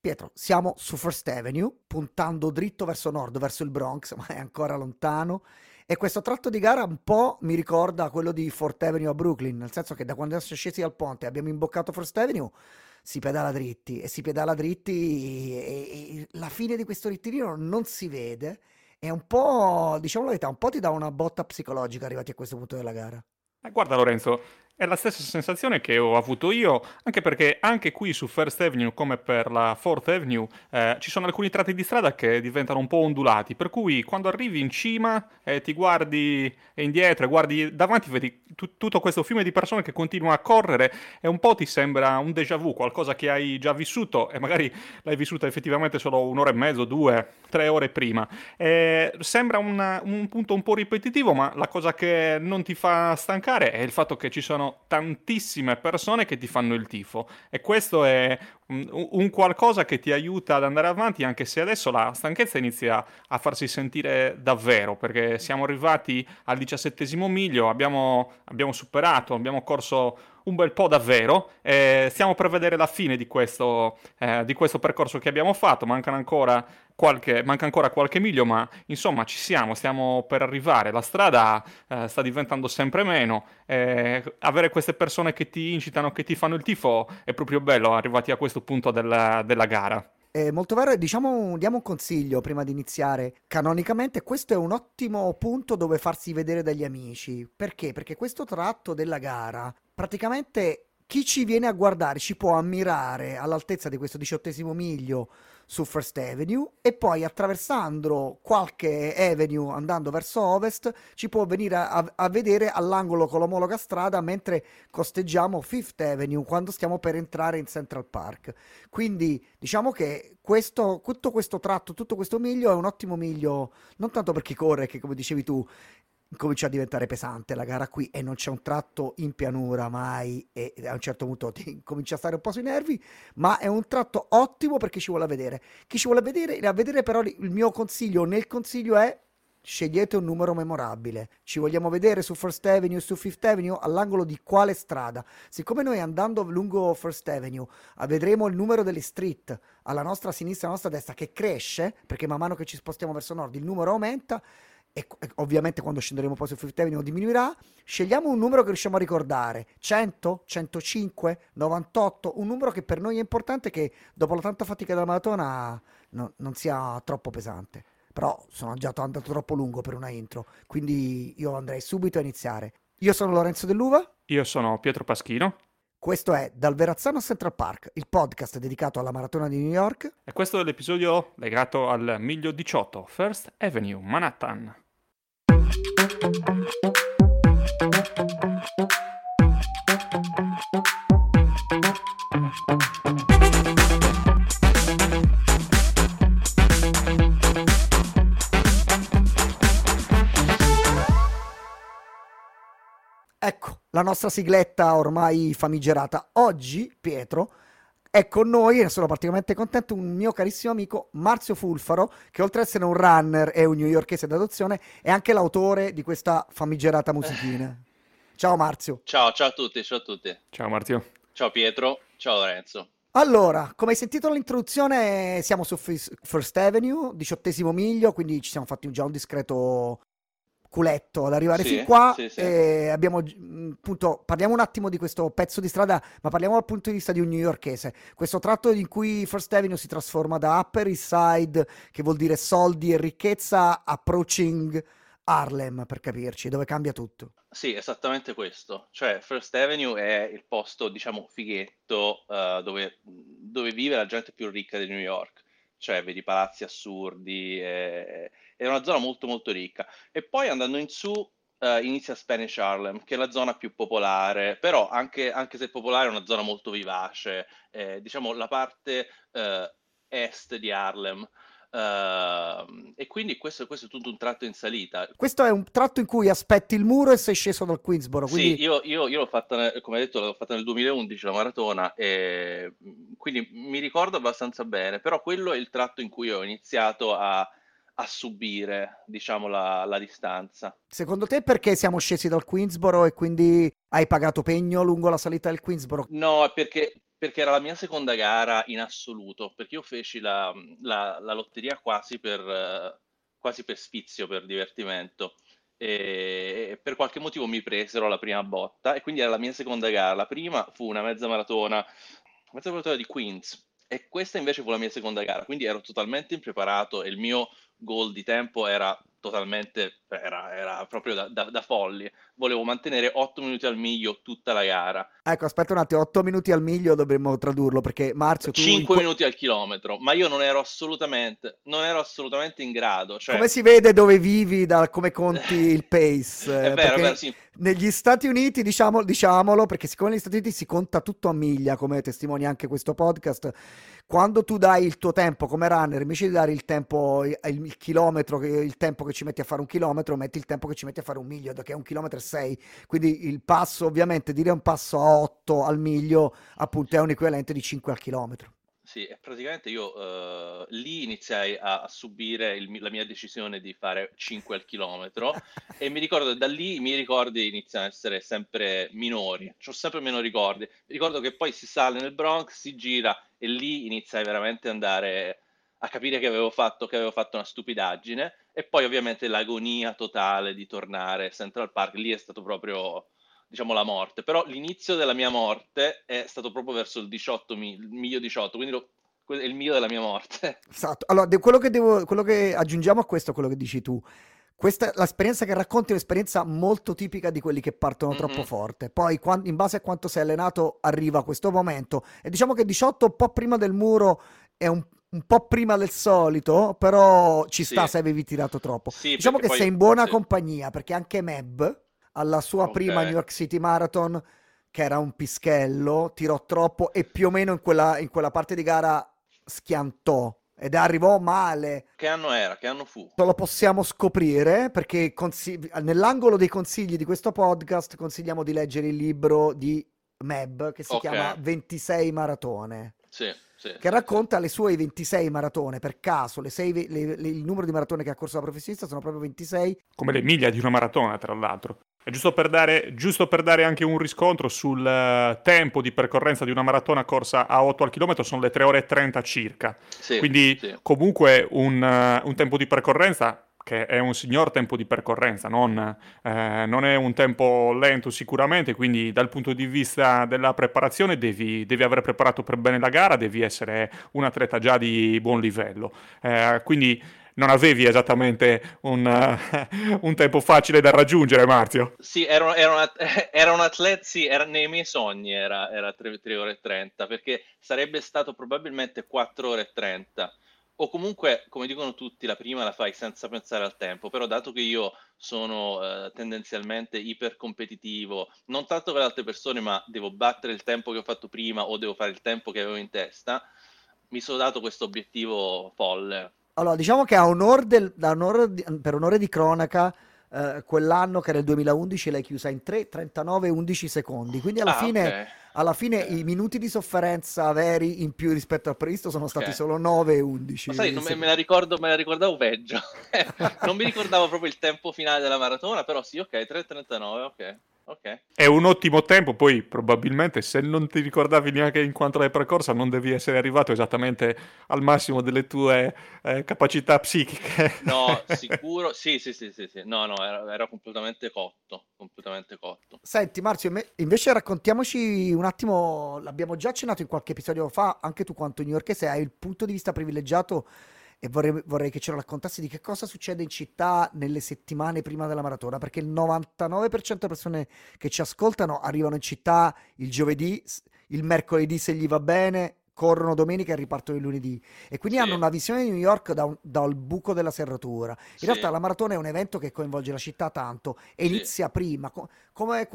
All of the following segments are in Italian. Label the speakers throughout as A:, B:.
A: Pietro, siamo su First Avenue, puntando dritto verso nord, verso il Bronx, ma è ancora lontano. E questo tratto di gara un po' mi ricorda quello di Fort Avenue a Brooklyn, nel senso che da quando siamo scesi dal ponte e abbiamo imboccato First Avenue, si pedala dritti e si pedala dritti e, e la fine di questo rittirino non si vede. È un po', diciamo la verità, un po' ti dà una botta psicologica arrivati a questo punto della gara.
B: Eh, guarda Lorenzo, è la stessa sensazione che ho avuto io, anche perché anche qui su First Avenue, come per la Fourth Avenue, eh, ci sono alcuni tratti di strada che diventano un po' ondulati, per cui quando arrivi in cima eh, ti guardi indietro e guardi davanti, vedi t- tutto questo fiume di persone che continua a correre e un po' ti sembra un déjà vu, qualcosa che hai già vissuto e magari l'hai vissuta effettivamente solo un'ora e mezzo, due, tre ore prima. E sembra un, un punto un po' ripetitivo, ma la cosa che non ti fa stancare è il fatto che ci sono tantissime persone che ti fanno il tifo. E questo è un, un, qualcosa che ti aiuta ad andare avanti anche se adesso la stanchezza inizia a farsi sentire davvero perché siamo arrivati al diciassettesimo miglio, abbiamo, abbiamo superato, abbiamo corso un bel po' davvero. Eh, stiamo per vedere la fine di questo, eh, di questo percorso che abbiamo fatto. Mancano ancora qualche, manca ancora qualche miglio, ma insomma ci siamo, stiamo per arrivare. La strada eh, sta diventando sempre meno. Eh, avere queste persone che ti incitano, che ti fanno il tifo, è proprio bello arrivati a questo punto della, della gara.
A: È molto vero, diciamo, diamo un consiglio prima di iniziare. Canonicamente questo è un ottimo punto dove farsi vedere dagli amici. Perché? Perché questo tratto della gara praticamente chi ci viene a guardare ci può ammirare all'altezza di questo diciottesimo miglio su First Avenue e poi attraversando qualche avenue andando verso ovest ci può venire a, a vedere all'angolo con l'omologa strada mentre costeggiamo Fifth Avenue quando stiamo per entrare in Central Park. Quindi diciamo che questo, tutto questo tratto, tutto questo miglio è un ottimo miglio, non tanto per chi corre, che come dicevi tu comincia a diventare pesante la gara qui e non c'è un tratto in pianura mai e a un certo punto ti comincia a stare un po' sui nervi, ma è un tratto ottimo per chi ci vuole vedere. Chi ci vuole vedere, a vedere però il mio consiglio nel consiglio è scegliete un numero memorabile. Ci vogliamo vedere su First Avenue su Fifth Avenue all'angolo di quale strada? Siccome noi andando lungo First Avenue vedremo il numero delle street alla nostra sinistra e alla nostra destra che cresce, perché man mano che ci spostiamo verso nord il numero aumenta, e ovviamente quando scenderemo poi su Fifth Avenue diminuirà, scegliamo un numero che riusciamo a ricordare, 100, 105, 98, un numero che per noi è importante che dopo la tanta fatica della maratona no, non sia troppo pesante. Però sono già andato troppo lungo per una intro, quindi io andrei subito a iniziare. Io sono Lorenzo Dell'Uva.
B: Io sono Pietro Paschino.
A: Questo è Dal Verazzano Central Park, il podcast dedicato alla maratona di New York.
B: E questo è l'episodio legato al miglio 18, First Avenue, Manhattan.
A: La nostra sigletta ormai famigerata. Oggi, Pietro, è con noi, e sono particolarmente contento, un mio carissimo amico Marzio Fulfaro, che oltre ad essere un runner e un newyorkese d'adozione, è anche l'autore di questa famigerata musichina. Ciao Marzio.
C: Ciao, ciao a tutti, ciao a tutti.
B: Ciao Marzio.
C: Ciao Pietro, ciao Lorenzo.
A: Allora, come hai sentito all'introduzione, siamo su First Avenue, diciottesimo miglio, quindi ci siamo fatti già un discreto culetto ad arrivare sì, fin qua. Sì, sì. E abbiamo appunto parliamo un attimo di questo pezzo di strada, ma parliamo dal punto di vista di un newyorkese. Questo tratto in cui First Avenue si trasforma da Upper East Side, che vuol dire soldi e ricchezza, approaching Harlem, per capirci, dove cambia tutto.
C: Sì, esattamente questo. Cioè, First Avenue è il posto, diciamo, fighetto uh, dove, dove vive la gente più ricca di New York. Cioè, vedi palazzi assurdi. E è una zona molto molto ricca. E poi andando in su uh, inizia Spanish Harlem, che è la zona più popolare, però anche, anche se popolare è una zona molto vivace, eh, diciamo la parte uh, est di Harlem. Uh, e quindi questo, questo, è tutto un tratto in salita.
A: Questo è un tratto in cui aspetti il muro e sei sceso dal Queensboro. Quindi...
C: Sì, io, io, io l'ho fatta, come detto, l'ho fatta nel 2011 la maratona, e quindi mi ricordo abbastanza bene, però quello è il tratto in cui ho iniziato a a subire, diciamo, la, la, distanza.
A: Secondo te perché siamo scesi dal Queensboro e quindi hai pagato pegno lungo la salita del Queensboro?
C: No, perché perché era la mia seconda gara in assoluto, perché io feci la, la, la lotteria quasi per, quasi per sfizio, per divertimento. E per qualche motivo mi presero la prima botta e quindi era la mia seconda gara. La prima fu una mezza maratona, mezza maratona di Queens e questa invece fu la mia seconda gara, quindi ero totalmente impreparato e il mio goal di tempo era totalmente, era, era proprio da, da, da, folli. Volevo mantenere 8 minuti al miglio tutta la gara.
A: Ecco, aspetta un attimo, 8 minuti al miglio dovremmo tradurlo perché Marzio...
C: Tu 5 in... minuti al chilometro, ma io non ero assolutamente, non ero assolutamente in grado. Cioè...
A: Come si vede dove vivi, da come conti il pace?
C: è vero, è vero, sì.
A: Negli Stati Uniti, diciamo, diciamolo, perché siccome negli Stati Uniti si conta tutto a miglia, come testimonia anche questo podcast, quando tu dai il tuo tempo come runner, invece di dare il tempo, il, il, chilometro, il tempo che ci metti a fare un chilometro, metti il tempo che ci metti a fare un miglio, che è un chilometro e sei. Quindi il passo, ovviamente, dire un passo a 8 al miglio, appunto, è un equivalente di 5 al chilometro.
C: Sì, praticamente io uh, lì iniziai a, a subire il, la mia decisione di fare 5 al chilometro e mi ricordo da lì i miei ricordi iniziano a essere sempre minori, ho sempre meno ricordi. Ricordo che poi si sale nel Bronx, si gira e lì iniziai veramente ad andare a capire che avevo fatto, che avevo fatto una stupidaggine e poi ovviamente l'agonia totale di tornare a Central Park, lì è stato proprio diciamo la morte, però l'inizio della mia morte è stato proprio verso il 18, il miglio 18, quindi lo, è il mio della mia morte.
A: Esatto, allora quello che, devo, quello che aggiungiamo a questo, quello che dici tu, questa, l'esperienza che racconti è un'esperienza molto tipica di quelli che partono mm-hmm. troppo forte. Poi, in base a quanto sei allenato, arriva questo momento. E diciamo che 18, un po' prima del muro, è un, un po' prima del solito, però ci sta sì. se avevi tirato troppo. Sì, diciamo che poi, sei in buona sì. compagnia, perché anche Meb alla sua okay. prima New York City Marathon, che era un pischello, tirò troppo e più o meno in quella, in quella parte di gara schiantò ed arrivò male.
C: Che anno era? Che anno fu?
A: Lo possiamo scoprire perché consigli- nell'angolo dei consigli di questo podcast consigliamo di leggere il libro di Meb che si okay. chiama 26 maratone.
C: Sì, sì,
A: che racconta le sue 26 maratone per caso, le sei, le, le, il numero di maratone che ha corso da professionista sono proprio 26.
B: Come le miglia di una maratona, tra l'altro. Giusto per, dare, giusto per, dare, anche un riscontro sul uh, tempo di percorrenza di una maratona corsa a 8 al chilometro sono le 3 ore e 30 circa. Sì, Quindi sì. comunque un, uh, un, tempo di percorrenza che è un signor tempo di percorrenza, non, eh, non, è un tempo lento sicuramente, quindi dal punto di vista della preparazione devi, devi aver preparato per bene la gara, devi essere un atleta già di buon livello. Eh, quindi non avevi esattamente un, uh, un, tempo facile da raggiungere, Marzio.
C: Sì, era, era, una, era un atleta, sì, era nei miei sogni era, era 3, 3 ore e 30, perché sarebbe stato probabilmente 4 ore e 30 o comunque, come dicono tutti, la prima la fai senza pensare al tempo, però dato che io sono eh, tendenzialmente ipercompetitivo, non tanto le altre persone, ma devo battere il tempo che ho fatto prima o devo fare il tempo che avevo in testa, mi sono dato questo obiettivo folle.
A: Allora, diciamo che a onor del, onore di, per onore di cronaca, eh, quell'anno che era il 2011 l'hai chiusa in 3, 39, 11 secondi. Quindi alla ah, fine, okay. alla fine okay. i minuti di sofferenza veri in più rispetto al previsto sono stati okay. solo 9 e 11.
C: Ma sai, me, me, la ricordo, me la ricordavo peggio. non mi ricordavo proprio il tempo finale della maratona, però sì, ok, 3.39, ok. Okay.
B: È un ottimo tempo, poi probabilmente se non ti ricordavi neanche in quanto l'hai percorsa non devi essere arrivato esattamente al massimo delle tue eh, capacità psichiche.
C: No, sicuro, sì, sì, sì, sì, sì. no, no, era, era, completamente cotto, completamente cotto.
A: Senti Marzio, invece raccontiamoci un attimo, l'abbiamo già accennato in qualche episodio fa, anche tu quanto newyorkese hai il punto di vista privilegiato e vorrei, vorrei, che ce lo raccontassi di che cosa succede in città nelle settimane prima della maratona, perché il 99% delle persone che ci ascoltano arrivano in città il giovedì, il mercoledì se gli va bene, corrono domenica e ripartono il lunedì e quindi sì. hanno una visione di New York da un, dal buco della serratura. In sì. realtà la maratona è un evento che coinvolge la città tanto e sì. inizia prima. Come,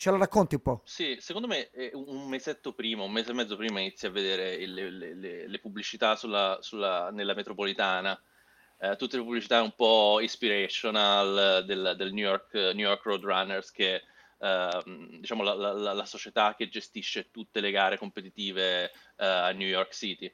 A: Ce la racconti un po'?
C: Sì, secondo me un mesetto prima, un mese e mezzo prima inizi a vedere le, le, le pubblicità sulla, sulla, nella metropolitana, eh, tutte le pubblicità un po' inspirational del, del New, York, New York Roadrunners, che eh, diciamo la, la, la, società che gestisce tutte le gare competitive eh, a New York City.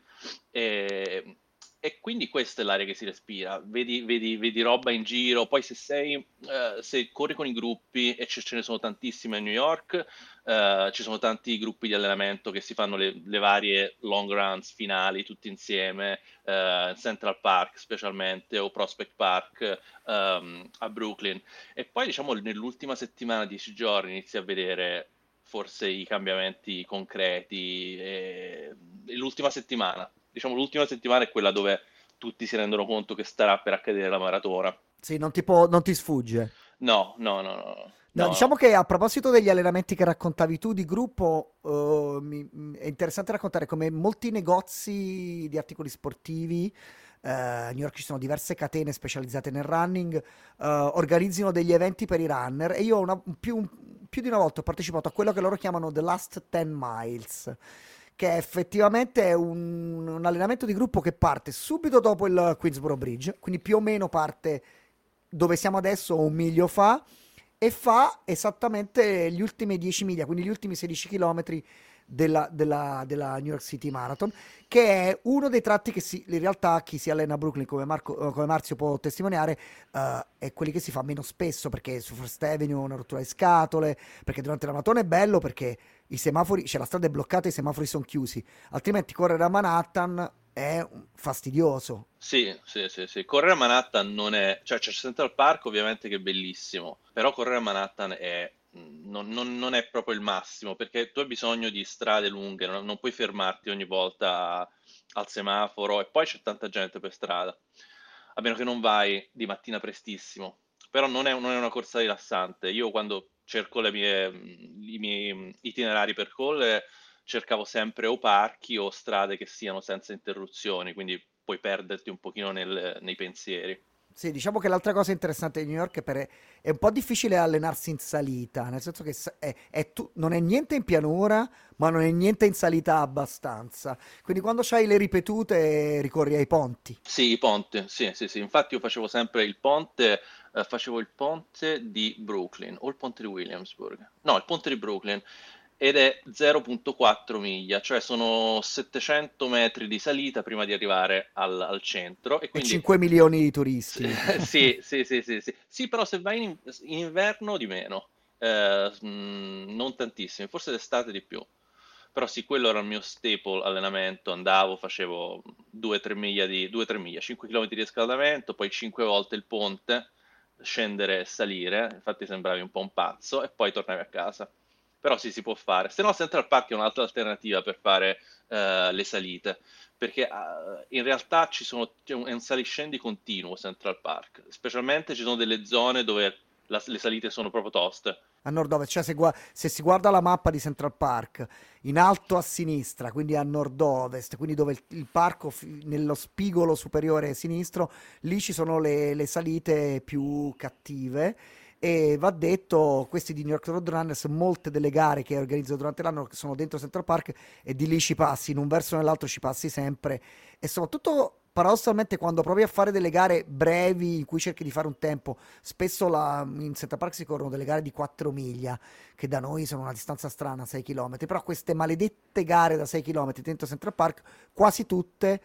C: E, e quindi questa è l'aria che si respira, vedi, vedi, vedi roba in giro, poi se sei, uh, se corri con i gruppi, e ce, ce, ne sono tantissime a New York, uh, ci sono tanti gruppi di allenamento che si fanno le, le varie long runs finali tutti insieme, uh, Central Park specialmente, o Prospect Park um, a Brooklyn, e poi diciamo nell'ultima settimana, dieci giorni, inizi a vedere forse i cambiamenti concreti, e l'ultima settimana diciamo l'ultima settimana è quella dove tutti si rendono conto che starà per accadere la maratona.
A: Sì, non ti, può, non ti sfugge.
C: No, no, no, no.
A: No, diciamo che a proposito degli allenamenti che raccontavi tu di gruppo, uh, mi, è interessante raccontare come molti negozi di articoli sportivi, uh, a New York ci sono diverse catene specializzate nel running, uh, organizzino degli eventi per i runner e io una, più, più di una volta ho partecipato a quello che loro chiamano The Last 10 Miles che effettivamente è un, un, allenamento di gruppo che parte subito dopo il Queensboro Bridge, quindi più o meno parte dove siamo adesso un miglio fa e fa esattamente gli ultimi 10 miglia, quindi gli ultimi 16 chilometri della, della, della, New York City Marathon, che è uno dei tratti che si, in realtà chi si allena a Brooklyn, come, Marco, eh, come Marzio può testimoniare, uh, è quelli che si fa meno spesso, perché su First Avenue una rottura di scatole, perché durante la maratona è bello, perché i semafori, cioè la strada è bloccata e i semafori sono chiusi, altrimenti correre a Manhattan è fastidioso.
C: Sì, sì, sì, sì. Correre a Manhattan non è... Cioè c'è Central Park ovviamente che è bellissimo, però correre a Manhattan è non, non, non, è proprio il massimo perché tu hai bisogno di strade lunghe, non, non puoi fermarti ogni volta al semaforo e poi c'è tanta gente per strada, a meno che non vai di mattina prestissimo. Però non è, non è una corsa rilassante. Io quando cerco mie, i miei itinerari per correre cercavo sempre o parchi o strade che siano senza interruzioni, quindi puoi perderti un pochino nel, nei pensieri.
A: Sì, diciamo che l'altra cosa interessante di New York è, per, è un po' difficile allenarsi in salita, nel senso che è, è tu, non è niente in pianura, ma non è niente in salita abbastanza. Quindi quando c'hai le ripetute ricorri ai ponti.
C: Sì, i ponti, sì, sì, sì. Infatti io facevo sempre il ponte, eh, facevo il ponte di Brooklyn o il ponte di Williamsburg. No, il ponte di Brooklyn ed è 0.4 miglia, cioè sono 700 metri di salita prima di arrivare al, al centro.
A: E, quindi... e 5 milioni di turisti.
C: sì, sì, sì, sì, sì, sì. però se vai in, in inverno di meno, eh, mm, non tantissimi, forse d'estate di più. Però sì, quello era il mio staple allenamento, andavo, facevo 2-3 miglia, di, 2-3 miglia, 5 km di riscaldamento, poi 5 volte il ponte, scendere e salire, infatti sembravi un po' un pazzo, e poi tornavi a casa però sì, si può fare. Se no, Central Park è un'altra alternativa per fare uh, le salite, perché uh, in realtà ci sono, è un saliscendi continuo Central Park, specialmente ci sono delle zone dove la, le salite sono proprio toste.
A: A nord-ovest, cioè se, gu- se, si guarda la mappa di Central Park, in alto a sinistra, quindi a nord-ovest, quindi dove il, il parco f- nello spigolo superiore sinistro, lì ci sono le, le salite più cattive e va detto questi di New York Road Runners molte delle gare che organizzano durante l'anno sono dentro Central Park e di lì ci passi in un verso o nell'altro ci passi sempre e soprattutto paradossalmente quando provi a fare delle gare brevi in cui cerchi di fare un tempo spesso la, in Central Park si corrono delle gare di 4 miglia che da noi sono una distanza strana 6 km però queste maledette gare da 6 km dentro Central Park quasi tutte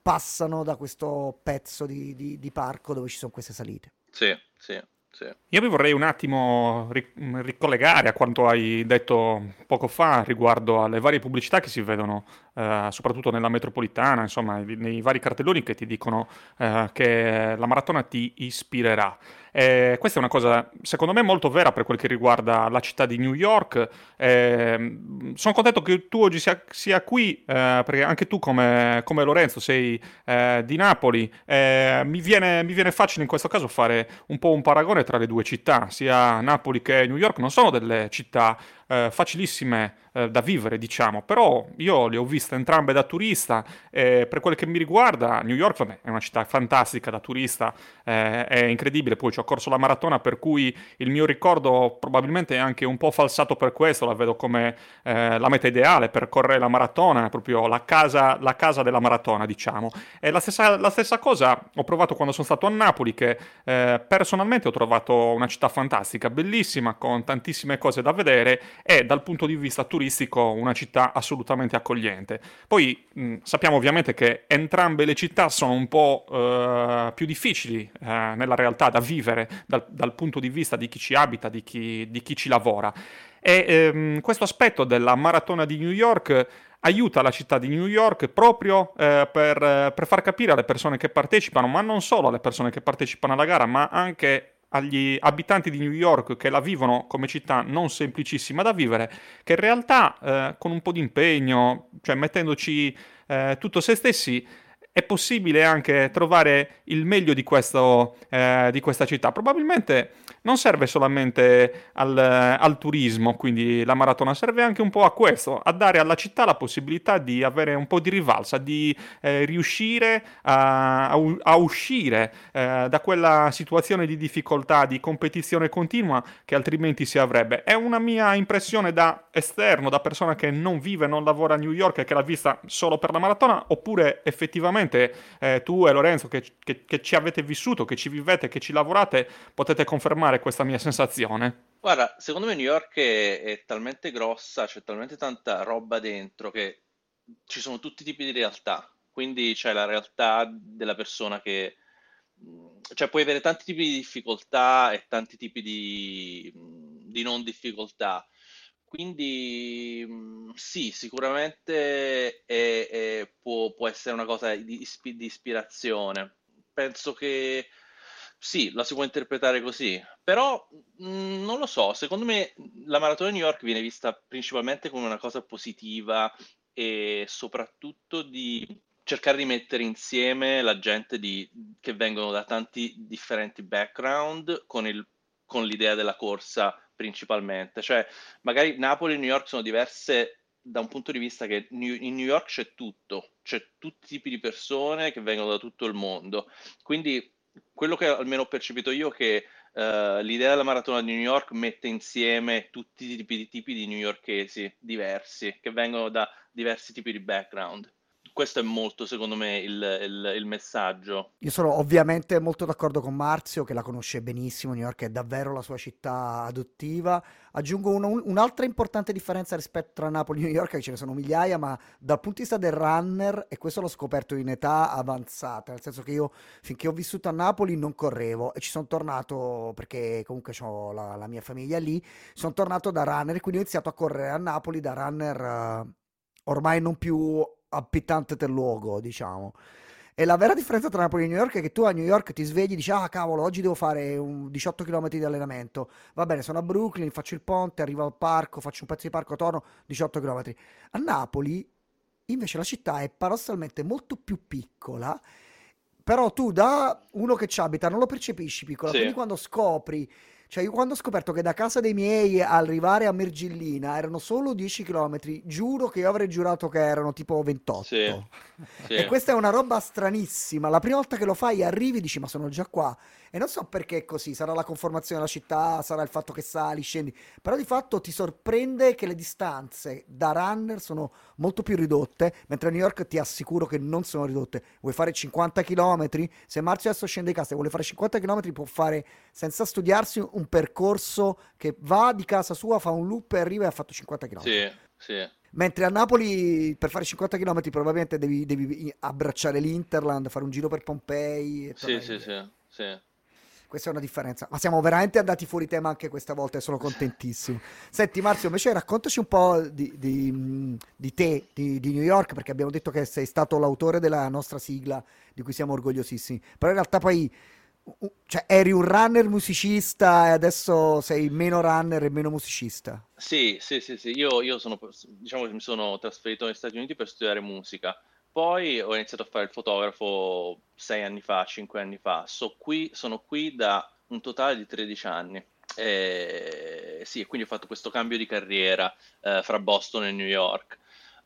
A: passano da questo pezzo di, di, di parco dove ci sono queste salite
C: sì, sì. Sì.
B: Io vi vorrei un attimo ricollegare a quanto hai detto poco fa riguardo alle varie pubblicità che si vedono, eh, soprattutto nella metropolitana, insomma, nei vari cartelloni che ti dicono eh, che la maratona ti ispirerà. Eh, questa è una cosa, secondo me, molto vera per quel che riguarda la città di New York. Eh, sono contento che tu oggi sia, sia qui, eh, perché anche tu, come, come Lorenzo, sei eh, di Napoli. Eh, mi viene, mi, viene, facile in questo caso fare un po' un paragone tra le due città, sia Napoli che New York. Non sono delle città eh, facilissime eh, da vivere, diciamo, però io le ho viste entrambe da turista e per quel che mi riguarda New York vabbè, è una città fantastica da turista, eh, è incredibile, poi ci ho corso la maratona per cui il mio ricordo probabilmente è anche un po' falsato per questo, la vedo come eh, la meta ideale per correre la maratona, proprio la casa, la casa della maratona, diciamo. E la stessa, la stessa, cosa ho provato quando sono stato a Napoli, che eh, personalmente ho trovato una città fantastica, bellissima, con tantissime cose da vedere è dal punto di vista turistico una città assolutamente accogliente. Poi mh, sappiamo ovviamente che entrambe le città sono un po' eh, più difficili eh, nella realtà da vivere dal, dal, punto di vista di chi ci abita, di chi, di chi ci lavora. E ehm, questo aspetto della maratona di New York aiuta la città di New York proprio eh, per, per, far capire alle persone che partecipano, ma non solo alle persone che partecipano alla gara, ma anche agli abitanti di New York che la vivono come città non semplicissima da vivere, che in realtà eh, con un po' di impegno, cioè mettendoci eh, tutto se stessi, è possibile anche trovare il meglio di, questo, eh, di questa città. Probabilmente non serve solamente al, al, turismo, quindi la maratona serve anche un po' a questo, a dare alla città la possibilità di avere un po' di rivalsa, di eh, riuscire a, a uscire eh, da quella situazione di difficoltà, di competizione continua che altrimenti si avrebbe. È una mia impressione da esterno, da persona che non vive, non lavora a New York e che l'ha vista solo per la maratona, oppure effettivamente eh, tu e Lorenzo che, che, che, ci avete vissuto, che ci vivete, che ci lavorate, potete confermare questa mia sensazione.
C: Guarda, secondo me New York è, è talmente grossa, c'è talmente tanta roba dentro che ci sono tutti i tipi di realtà. Quindi c'è la realtà della persona che cioè puoi avere tanti tipi di difficoltà e tanti tipi di, di non difficoltà. Quindi sì, sicuramente è, è, può, può, essere una cosa di, di, ispirazione. Penso che sì, la si può interpretare così, però mh, mm, non lo so, secondo me la maratona di New York viene vista principalmente come una cosa positiva e soprattutto di cercare di mettere insieme la gente di, che vengono da tanti differenti background con, il, con l'idea della corsa principalmente. Cioè, magari Napoli e New York sono diverse da un punto di vista che in New York c'è tutto, c'è tutti i tipi di persone che vengono da tutto il mondo. Quindi quello che almeno ho percepito io è che uh, l'idea della maratona di New York mette insieme tutti i tipi tipi di newyorkesi diversi, che vengono da diversi tipi di background questo è molto, secondo me, il, il, il, messaggio.
A: Io sono ovviamente molto d'accordo con Marzio, che la conosce benissimo. New York è davvero la sua città adottiva. Aggiungo un, un'altra importante differenza rispetto a Napoli e New York, che ce ne sono migliaia, ma dal punto di vista del runner, e questo l'ho scoperto in età avanzata, nel senso che io finché ho vissuto a Napoli non correvo e ci sono tornato perché comunque ho la, la mia famiglia lì. Sono tornato da runner e quindi ho iniziato a correre a Napoli da runner. Uh, ormai non più appetante del luogo, diciamo. E la vera differenza tra Napoli e New York è che tu a New York ti svegli e dici: Ah, cavolo, oggi devo fare un 18 km di allenamento. Va bene, sono a Brooklyn, faccio il ponte, arrivo al parco, faccio un pezzo di parco, torno 18 km. A Napoli, invece, la città è paradossalmente molto più piccola. Però tu da uno che ci abita non lo percepisci piccola. Sì. Quindi quando scopri cioè, io quando ho scoperto che da casa dei miei arrivare a Mergillina erano solo 10 km, giuro che io avrei giurato che erano tipo 28. Sì, sì. E questa è una roba stranissima. La prima volta che lo fai arrivi e dici ma sono già qua. E non so perché è così, sarà la conformazione della città, sarà il fatto che sali, scendi, però di fatto ti sorprende che le distanze da runner sono molto più ridotte, mentre a New York ti assicuro che non sono ridotte. Vuoi fare 50 km? Se Marzio adesso scende di casa e vuole fare 50 km può fare senza studiarsi un percorso che va di casa sua, fa un loop e arriva e ha fatto 50 km.
C: Sì, sì.
A: Mentre a Napoli per fare 50 km probabilmente devi, devi abbracciare l'Interland, fare un giro per Pompei.
C: Sì, sì, sì, sì.
A: Questa è una differenza. Ma siamo veramente andati fuori tema anche questa volta e sono contentissimo. Senti Marzio, invece raccontaci un po' di, di, di te, di, di, New York, perché abbiamo detto che sei stato l'autore della nostra sigla, di cui siamo orgogliosissimi. Però in realtà poi cioè, eri un runner musicista e adesso sei meno runner e meno musicista.
C: Sì, sì, sì, sì. Io, io sono, diciamo che mi sono trasferito negli Stati Uniti per studiare musica poi ho iniziato a fare il fotografo sei anni fa, cinque anni fa. So qui, sono qui da un totale di 13 anni. E, sì, quindi ho fatto questo cambio di carriera eh, fra Boston e New York.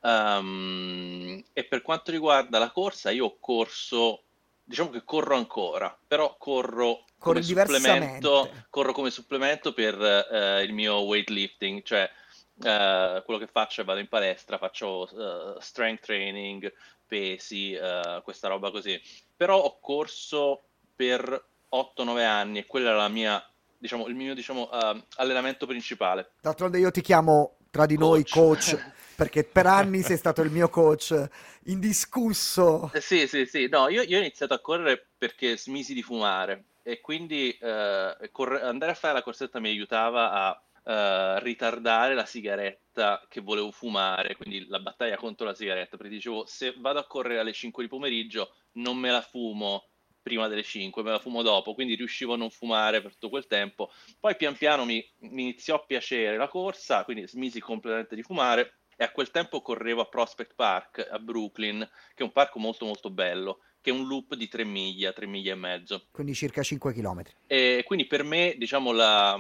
C: Um, e per quanto riguarda la corsa, io ho corso, diciamo che corro ancora, però corro come, supplemento, corro come supplemento per uh, il mio weightlifting, cioè uh, quello che faccio è vado in palestra, faccio uh, strength training, pesi, uh, questa roba così. Però ho corso per 8-9 anni e quella era la mia diciamo, il mio diciamo, uh, allenamento principale.
A: D'altronde io ti chiamo tra di noi coach, perché per anni sei stato il mio coach indiscusso.
C: Eh, sì, sì, sì. No, io, io, ho iniziato a correre perché smisi di fumare e quindi uh, corre- andare a fare la corsetta mi aiutava a Uh, ritardare la sigaretta che volevo fumare, quindi la battaglia contro la sigaretta, perché dicevo se vado a correre alle 5 di pomeriggio non me la fumo prima delle 5, me la fumo dopo, quindi riuscivo a non fumare per tutto quel tempo. Poi pian piano mi, mi iniziò a piacere la corsa, quindi smisi completamente di fumare e a quel tempo correvo a Prospect Park a Brooklyn, che è un parco molto molto bello, che è un loop di 3 miglia, 3 miglia e mezzo.
A: Quindi circa 5 km.
C: E quindi per me, diciamo, la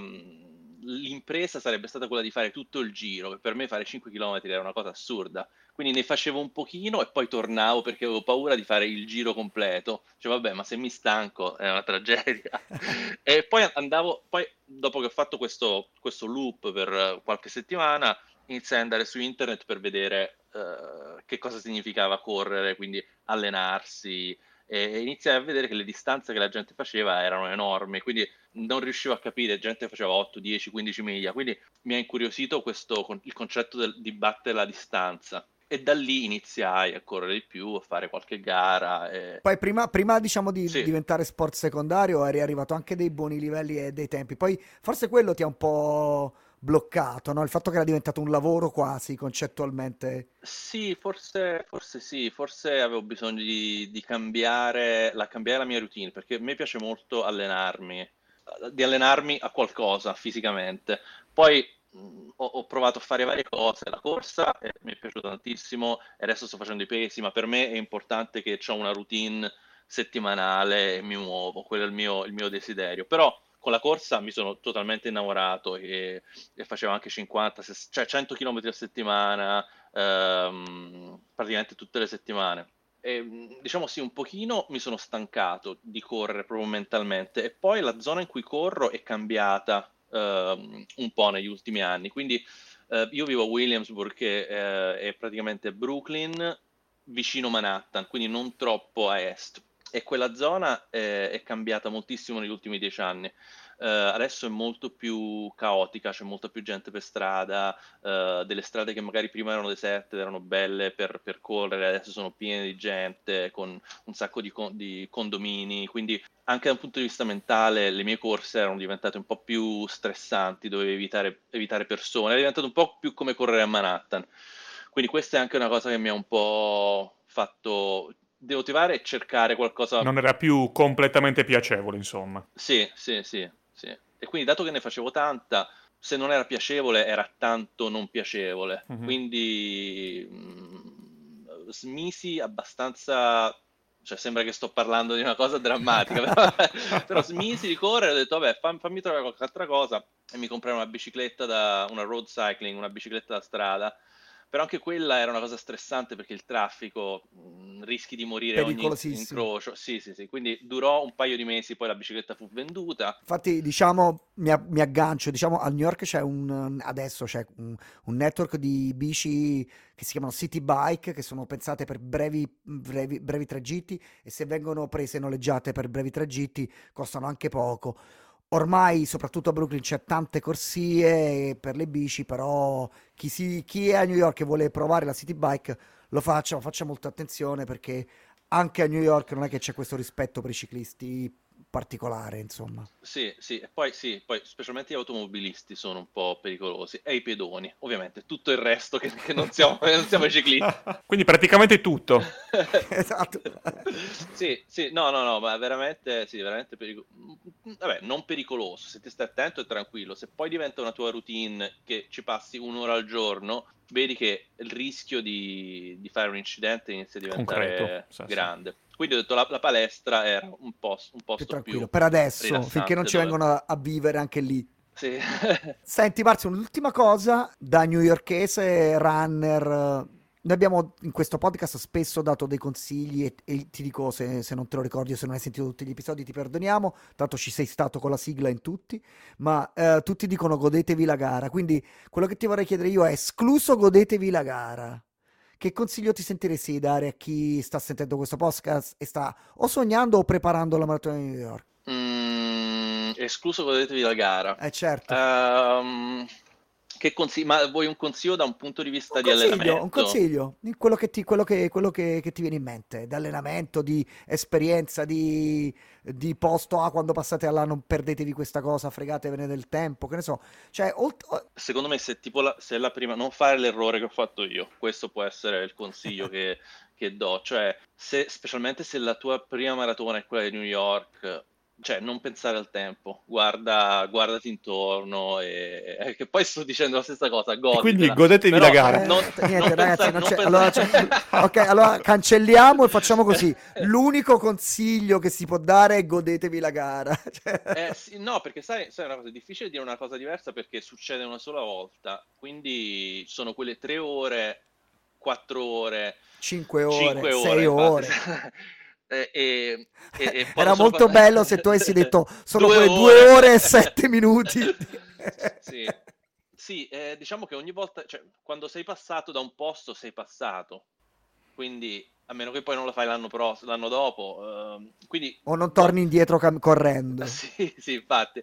C: l'impresa sarebbe stata quella di fare tutto il giro, per me fare 5 km era una cosa assurda. Quindi ne facevo un pochino e poi tornavo perché avevo paura di fare il giro completo. Cioè, vabbè, ma se mi stanco è una tragedia. e poi andavo, poi dopo che ho fatto questo, questo loop per qualche settimana, iniziai ad andare su internet per vedere uh, che cosa significava correre, quindi allenarsi, e iniziai a vedere che le distanze che la gente faceva erano enormi, quindi non riuscivo a capire, gente faceva 8, 10, 15 miglia, quindi mi ha incuriosito questo, il concetto del, di battere la distanza. E da lì iniziai a correre di più, a fare qualche gara. E...
A: Poi prima, prima diciamo di sì. diventare sport secondario eri arrivato anche dei buoni livelli e dei tempi, poi forse quello ti ha un po' bloccato, no? Il fatto che era diventato un lavoro quasi concettualmente.
C: Sì, forse, forse sì, forse avevo bisogno di, di cambiare, la, cambiare la mia routine, perché a me piace molto allenarmi, di allenarmi a qualcosa fisicamente. Poi ho, ho, provato a fare varie cose, la corsa eh, mi è piaciuta tantissimo e adesso sto facendo i pesi, ma per me è importante che ho una routine settimanale e mi muovo, quello è il mio, il mio desiderio. Però con la corsa mi sono totalmente innamorato e, e facevo anche 50, cioè 100 km a settimana, ehm, praticamente tutte le settimane. E, diciamo sì, un pochino mi sono stancato di correre proprio mentalmente e poi la zona in cui corro è cambiata un po' negli ultimi anni, quindi eh, io vivo a Williamsburg che eh, è praticamente Brooklyn vicino Manhattan, quindi non troppo a est e quella zona è, è cambiata moltissimo negli ultimi dieci anni. Uh, adesso è molto più caotica, c'è molta più gente per strada, uh, delle strade che magari prima erano deserte, erano belle per, per, correre, adesso sono piene di gente, con un sacco di, con- di, condomini, quindi anche da un punto di vista mentale le mie corse erano diventate un po' più stressanti, dovevo evitare, evitare persone, è diventato un po' più come correre a Manhattan. Quindi questa è anche una cosa che mi ha un po' fatto demotivare e cercare qualcosa.
B: Non era più completamente piacevole, insomma.
C: Sì, sì, sì. E quindi, dato che ne facevo tanta, se non era piacevole, era tanto non piacevole. Mm-hmm. Quindi mh, mm, smisi abbastanza. Cioè, sembra che sto parlando di una cosa drammatica, però, però smisi di correre. Ho detto, vabbè, fammi, fammi trovare qualche altra cosa. E mi comprai una bicicletta da una road cycling, una bicicletta da strada però anche quella era una cosa stressante perché il traffico mh, rischi di morire ogni incrocio. Sì, sì, sì. Quindi durò un paio di mesi, poi la bicicletta fu venduta.
A: Infatti, diciamo, mi, mi aggancio, diciamo, a New York c'è un, adesso c'è un, un, network di bici che si chiamano City Bike, che sono pensate per brevi, brevi, brevi tragitti e se vengono prese e noleggiate per brevi tragitti costano anche poco ormai soprattutto a Brooklyn c'è tante corsie per le bici, però chi, si, chi è a New York e vuole provare la city bike lo faccia, ma faccia molta attenzione perché anche a New York non è che c'è questo rispetto per i ciclisti particolare, insomma.
C: Sì, sì, e poi sì, poi specialmente gli automobilisti sono un po' pericolosi e i pedoni, ovviamente, tutto il resto che, che non, siamo, non siamo i ciclisti.
B: Quindi praticamente tutto.
A: esatto.
C: sì, sì, no, no, no, ma veramente, sì, veramente pericoloso. Vabbè, non pericoloso, se ti stai attento e tranquillo, se poi diventa una tua routine che ci passi un'ora al giorno, vedi che il rischio di, di fare un incidente inizia a diventare Concreto, sì, grande. Sì. Quindi ho detto la, la palestra era un posto, un posto più tranquillo. Più
A: per adesso, finché non ci dove... vengono a, a vivere anche lì.
C: Sì.
A: Senti Marzio, un'ultima cosa da newyorkese runner. Noi abbiamo in questo podcast spesso dato dei consigli e, e ti dico se, se, non te lo ricordi o se non hai sentito tutti gli episodi ti perdoniamo, tanto ci sei stato con la sigla in tutti, ma eh, tutti dicono godetevi la gara, quindi quello che ti vorrei chiedere io è escluso godetevi la gara. Che consiglio ti sentiresti di dare a chi sta sentendo questo podcast e sta o sognando o preparando la maratona di New York?
C: Mm, escluso godetevi la gara.
A: Eh certo.
C: Ehm, che consigli- ma vuoi un consiglio da un punto di vista
A: Un
C: di allenamento?
A: un consiglio, quello che ti, quello che, quello che- che ti viene in mente, di allenamento, di esperienza, di, di posto, ah, quando passate là non perdetevi questa cosa, fregatevene del tempo, che ne so. Cioè, olt-
C: Secondo me, se, tipo la, se la prima, non fare l'errore che ho fatto io, questo può essere il consiglio che, che do. Cioè, se, specialmente se la tua prima maratona è quella di New York, cioè, non pensare al tempo, guarda, guardati intorno e, e che poi sto dicendo la stessa cosa,
B: E quindi
C: goditela.
B: godetevi
C: Però
B: la gara.
A: eh,
C: non,
A: niente,
C: non
A: ragazzi,
C: pensare,
A: non
C: non
A: c'è- allora,
C: pensare-
A: c'è- ok, allora cancelliamo e facciamo così. L'unico consiglio che si può dare è godetevi la gara. Cioè-
C: Eh, sì, no, perché sai, sai una cosa, è difficile dire una cosa diversa perché succede una sola volta, quindi sono quelle tre ore, quattro ore,
A: 5 ore,
C: cinque
A: 6
C: ore,
A: ore.
C: Infatti. E, e- e-
A: Era
C: sono
A: molto
C: pa-
A: bello se tu avessi detto sono
C: Due
A: quelle 2
C: ore.
A: ore e 7 minuti.
C: Sì, sì, eh, diciamo che ogni volta, cioè, quando sei passato da un posto, sei passato. Quindi, a meno che poi non lo fai l'anno prossimo, l'anno dopo, ehm, quindi
A: O non torni indietro cam- correndo.
C: Sì, sì, infatti.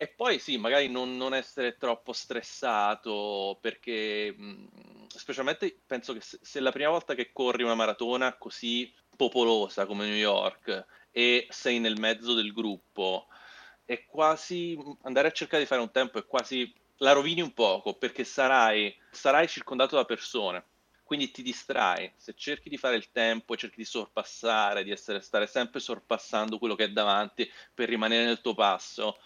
C: E poi sì, magari non, non essere troppo stressato, perché mh, specialmente penso che se, se la prima volta che corri una maratona così popolosa come New York e sei nel mezzo del gruppo, è quasi andare a cercare di fare un tempo è quasi la rovini un poco, perché sarai, sarai circondato da persone. Quindi ti distrai, se cerchi di fare il tempo e cerchi di sorpassare, di essere, stare sempre sorpassando quello che è davanti per rimanere nel tuo passo,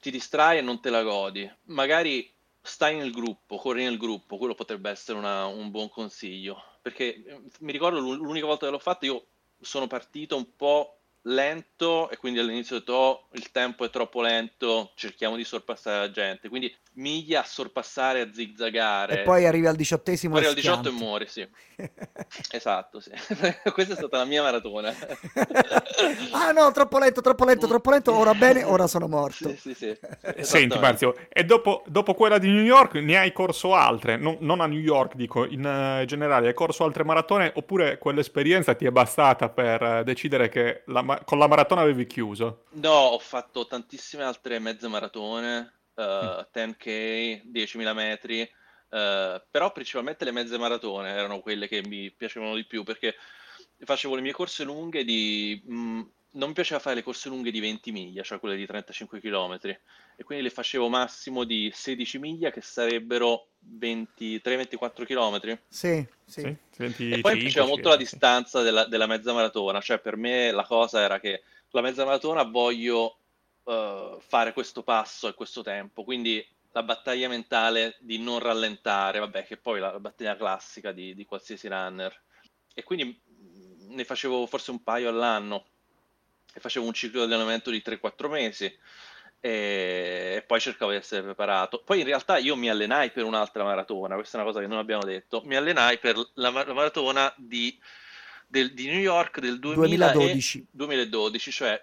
C: ti distrai e non te la godi. Magari stai nel gruppo, corri nel gruppo, quello potrebbe essere una- un buon consiglio. Perché eh, mi ricordo l'u- l'unica volta che l'ho fatto, io sono partito un po' lento e quindi all'inizio ho detto "Oh, il tempo è troppo lento, cerchiamo di sorpassare la gente. Quindi miglia a sorpassare, a zigzagare.
A: E poi arrivi al diciottesimo
C: Poi
A: e
C: al 18 e muori, sì. Esatto, sì. Questa è stata la mia maratona.
A: ah no, troppo lento, troppo lento, troppo lento, ora bene, ora sono morto.
C: Sì, sì, sì.
B: Senti. Marzio, e dopo, dopo quella di New York ne hai corso altre? Non, non a New York, dico, in eh, generale, hai corso altre maratone oppure quell'esperienza ti è bastata per eh, decidere che la ma- con la maratona avevi chiuso?
C: No, ho fatto tantissime altre mezze maratone,
B: Mm.
C: eh, 10K, 10.000 metri, eh, però principalmente le mezze maratone erano quelle che mi piacevano di più perché facevo le mie corse lunghe di... mh, non mi piaceva fare le corse lunghe di 20 miglia, cioè quelle di 35 km, e quindi le facevo massimo di 16 miglia che sarebbero 23-24 km.
A: Sì, sì.
B: Sì? Senti
C: E poi mi piaceva molto la distanza della, della mezza maratona, cioè per me la cosa era che la mezza maratona voglio eh, fare questo passo e questo tempo, quindi la battaglia mentale di non rallentare, vabbè, che poi è la battaglia classica di, di qualsiasi runner. E quindi mh, ne facevo forse un paio all'anno e facevo un ciclo di allenamento di 3-4 mesi e, e poi cercavo di essere preparato. Poi in realtà io mi allenai per un'altra maratona, questa è una cosa che non abbiamo detto, mi allenai per la, ma- la maratona di, del- di New York del 2000 e-
A: 2012.
C: 2012, cioè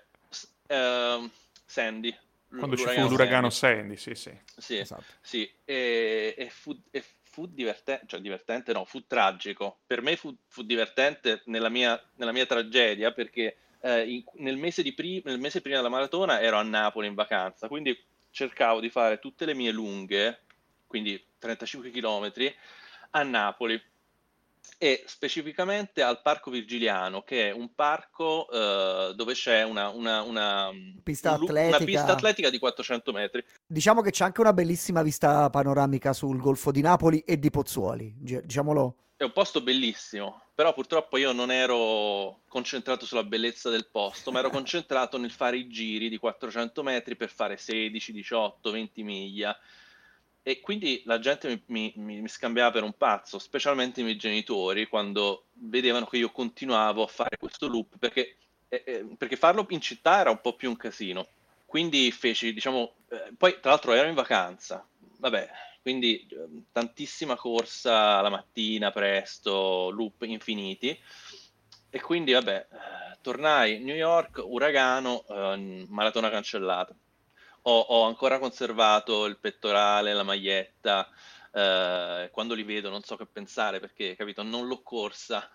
C: ehm, Sandy,
B: Quando ci fu
C: l'uragano
B: l'uragano
C: Sandy.
B: Sandy, sì, sì.
C: Sì,
A: Esatto.
C: sì, e, e fu, e fu divertente, cioè divertente no, fu tragico. Per me fu, fu divertente nella mia, nella mia tragedia perché eh, in- nel, mese di pri- nel mese prima della maratona ero a Napoli in vacanza, quindi cercavo di fare tutte le mie lunghe, quindi 35 km, a Napoli e specificamente al Parco Virgiliano, che è un parco eh, dove c'è una, una- una-
A: Pista
C: un una
A: atletica.
C: pista atletica di 400 metri.
A: Diciamo che c'è anche una bellissima vista panoramica sul Golfo di Napoli e di Pozzuoli, diciamolo.
C: È un posto bellissimo, però purtroppo io non ero concentrato sulla bellezza del posto, ma ero concentrato nel fare i giri di 400 metri per fare 16, 18, 20 miglia. E quindi la gente mi, mi- mi- scambiava per un pazzo, specialmente i miei genitori, quando vedevano che io continuavo a fare questo loop, perché, eh, eh, perché farlo in città era un po' più un casino. Quindi feci, diciamo, eh, poi tra l'altro ero in vacanza, vabbè, quindi eh, tantissima corsa la mattina presto, loop infiniti. E quindi, vabbè, eh, tornai a New York, uragano, eh, maratona cancellata. Ho, ho ancora conservato il pettorale, la maglietta. eh, quando li vedo non so che pensare perché, capito, non l'ho corsa.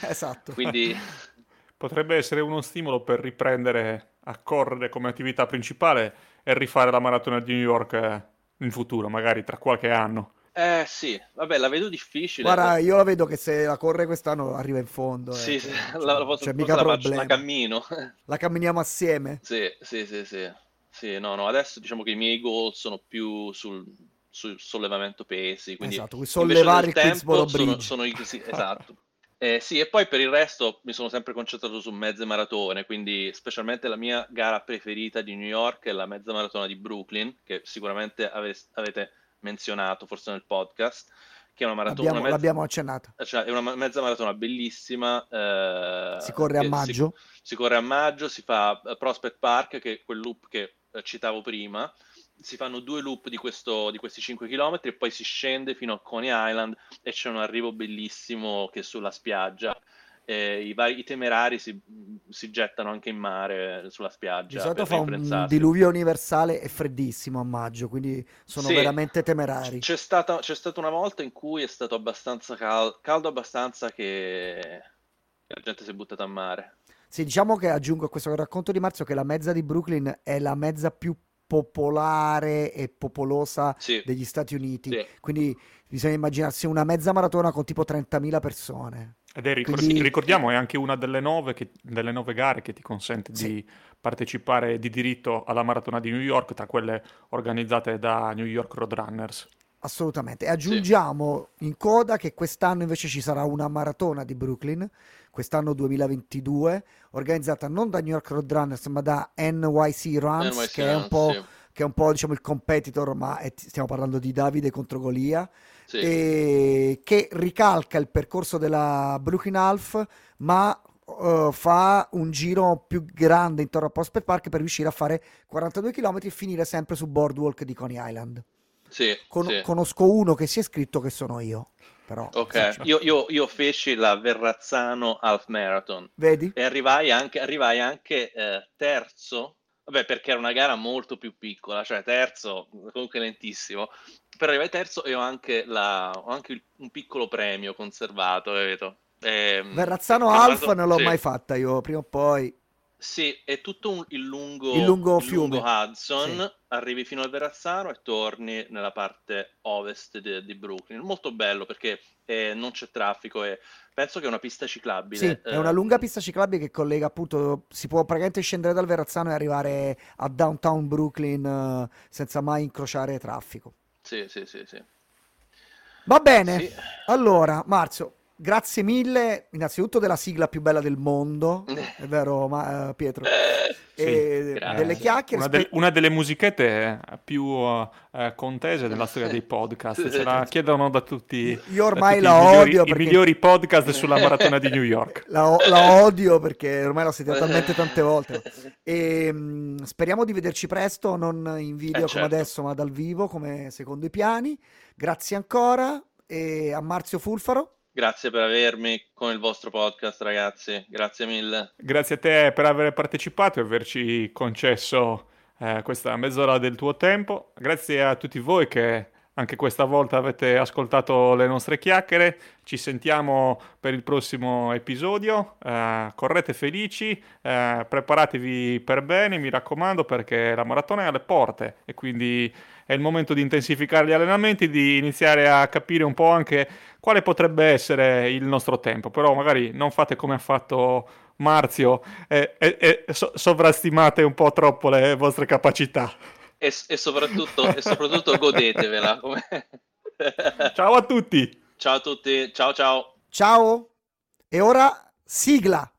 A: Esatto.
C: Quindi,
B: Potrebbe essere uno stimolo per riprendere a correre come attività principale e rifare la maratona di New York eh, in futuro, magari tra qualche anno.
C: Eh sì, vabbè, la vedo difficile.
A: Guarda, io la vedo che se la corre quest'anno arriva in fondo.
C: Sì,
A: eh,
C: sì,
A: cioè,
C: la, la, posso,
A: cioè, mica
C: la, faccio- la cammino.
A: La camminiamo assieme.
C: Sì, sì, sì, sì. Sì, no, no, adesso diciamo che i miei goal sono più sul, sul sollevamento pesi, quindi
A: Esatto, sollevare il
C: tempo sono, sono i- sì, esatto. Eh, sì, e poi per il resto mi sono sempre concentrato su mezze maratone, quindi specialmente la mia gara preferita di New York è la mezza maratona di Brooklyn, che sicuramente ave- avete menzionato forse nel podcast, che è una maratona,
A: Abbiamo-
C: una mezza-
A: l'abbiamo accennata.
C: cioè, è una mezza maratona bellissima. eh,
A: Si corre a
C: che si-
A: maggio.
C: Si, corre a maggio, si fa eh, Prospect Park, che è quel loop che eh, citavo prima. Si fanno due loop di, questo- di questi 5 km e poi si scende fino a Coney Island e c'è un arrivo bellissimo che è sulla spiaggia. Eh, i, vari, I temerari si, si gettano anche in mare eh, sulla spiaggia.
A: Di solito fa un diluvio universale e freddissimo a maggio, quindi sono
C: Sì.
A: veramente temerari.
C: C'è stata, c'è stata una volta in cui è stato abbastanza cal- caldo, abbastanza che la gente si è buttata a mare.
A: Sì, diciamo che aggiungo a questo racconto di Marzio che la mezza di Brooklyn è la mezza più popolare e popolosa
C: Sì,
A: degli Stati Uniti.
C: sì.
A: Quindi bisogna immaginarsi una mezza maratona con tipo 30.000 persone.
B: Ed è, ricor-
A: Quindi-
B: ricordiamo, è anche una delle nove, che- delle nove gare che ti consente
A: Sì.
B: di partecipare di diritto alla maratona di New York, tra quelle organizzate da New York Roadrunners.
A: Assolutamente. E aggiungiamo in coda che quest'anno invece ci sarà una maratona di Brooklyn, quest'anno 2022, organizzata non da New York Roadrunners ma da NYC Runs,
C: NYC
A: che è un
C: Runs,
A: po',
C: sì.
A: che è un po', diciamo il competitor, ma è- stiamo parlando di Davide contro Golia,
C: Sì.
A: e che ricalca il percorso della Brooklyn Half, ma eh, fa un giro più grande intorno a Prospect Park per riuscire a fare 42 km e finire sempre su Boardwalk di Coney Island.
C: Sì,
A: Con-
C: sì.
A: Conosco uno che si è iscritto che sono io, però
C: Ok, io, io- io feci la Verrazzano Half Marathon
A: vedi?
C: e arrivai anche, arrivai anche eh, terzo, vabbè perché era una gara molto più piccola, cioè terzo, comunque lentissimo, però arrivai terzo e ho anche, la- ho anche un piccolo premio conservato, capito? Ehm,
A: Verrazzano
C: per
A: Half non l'ho
C: sì.
A: mai fatta io, prima o poi.
C: Sì, è tutto un- il lungo,
A: Il lungo fiume.
C: lungo Hudson,
A: Sì.
C: arrivi fino al Verrazzano e torni nella parte ovest di, di Brooklyn. Molto bello perché eh, non c'è traffico e penso che è una pista ciclabile.
A: Sì, è una
C: eh,
A: lunga pista ciclabile che collega appunto, si può praticamente scendere dal Verrazzano e arrivare a downtown Brooklyn eh, senza mai incrociare traffico.
C: Sì, sì, sì, sì.
A: Va bene,
C: Sì.
A: allora Marzio, grazie mille innanzitutto della sigla più bella del mondo, è vero ma- eh, Pietro?
C: Eh,
A: E
C: grazie.
A: delle chiacchiere,
B: Una, del- una delle musichette più eh, contese della storia dei podcast, ce la chiedono da tutti,
A: Io ormai la
B: i migliori,
A: odio
B: i
A: perché-
B: migliori podcast sulla maratona di New York.
A: La, la odio perché ormai l'ho sentita talmente tante volte. E mh, speriamo di vederci presto, non in video
C: Eh,
A: come
C: certo.
A: adesso, ma dal vivo, come secondo i piani. Grazie ancora e a Marzio Fulfaro.
C: Grazie per avermi con il vostro podcast, ragazzi. Grazie mille.
B: Grazie a te per aver partecipato e averci concesso eh, questa mezz'ora del tuo tempo. Grazie a tutti voi che anche questa volta avete ascoltato le nostre chiacchiere. Ci sentiamo per il prossimo episodio. Eh, correte felici, eh, preparatevi per bene, mi raccomando, perché la maratona è alle porte e quindi è il momento di intensificare gli allenamenti, di iniziare a capire un po' anche quale potrebbe essere il nostro tempo. Però magari non fate come ha fatto Marzio e, e- e so- sovrastimate un po' troppo le vostre capacità
C: e, e, soprattutto, e soprattutto godetevela.
B: ciao a tutti.
C: Ciao a tutti. Ciao ciao.
A: Ciao. E ora sigla.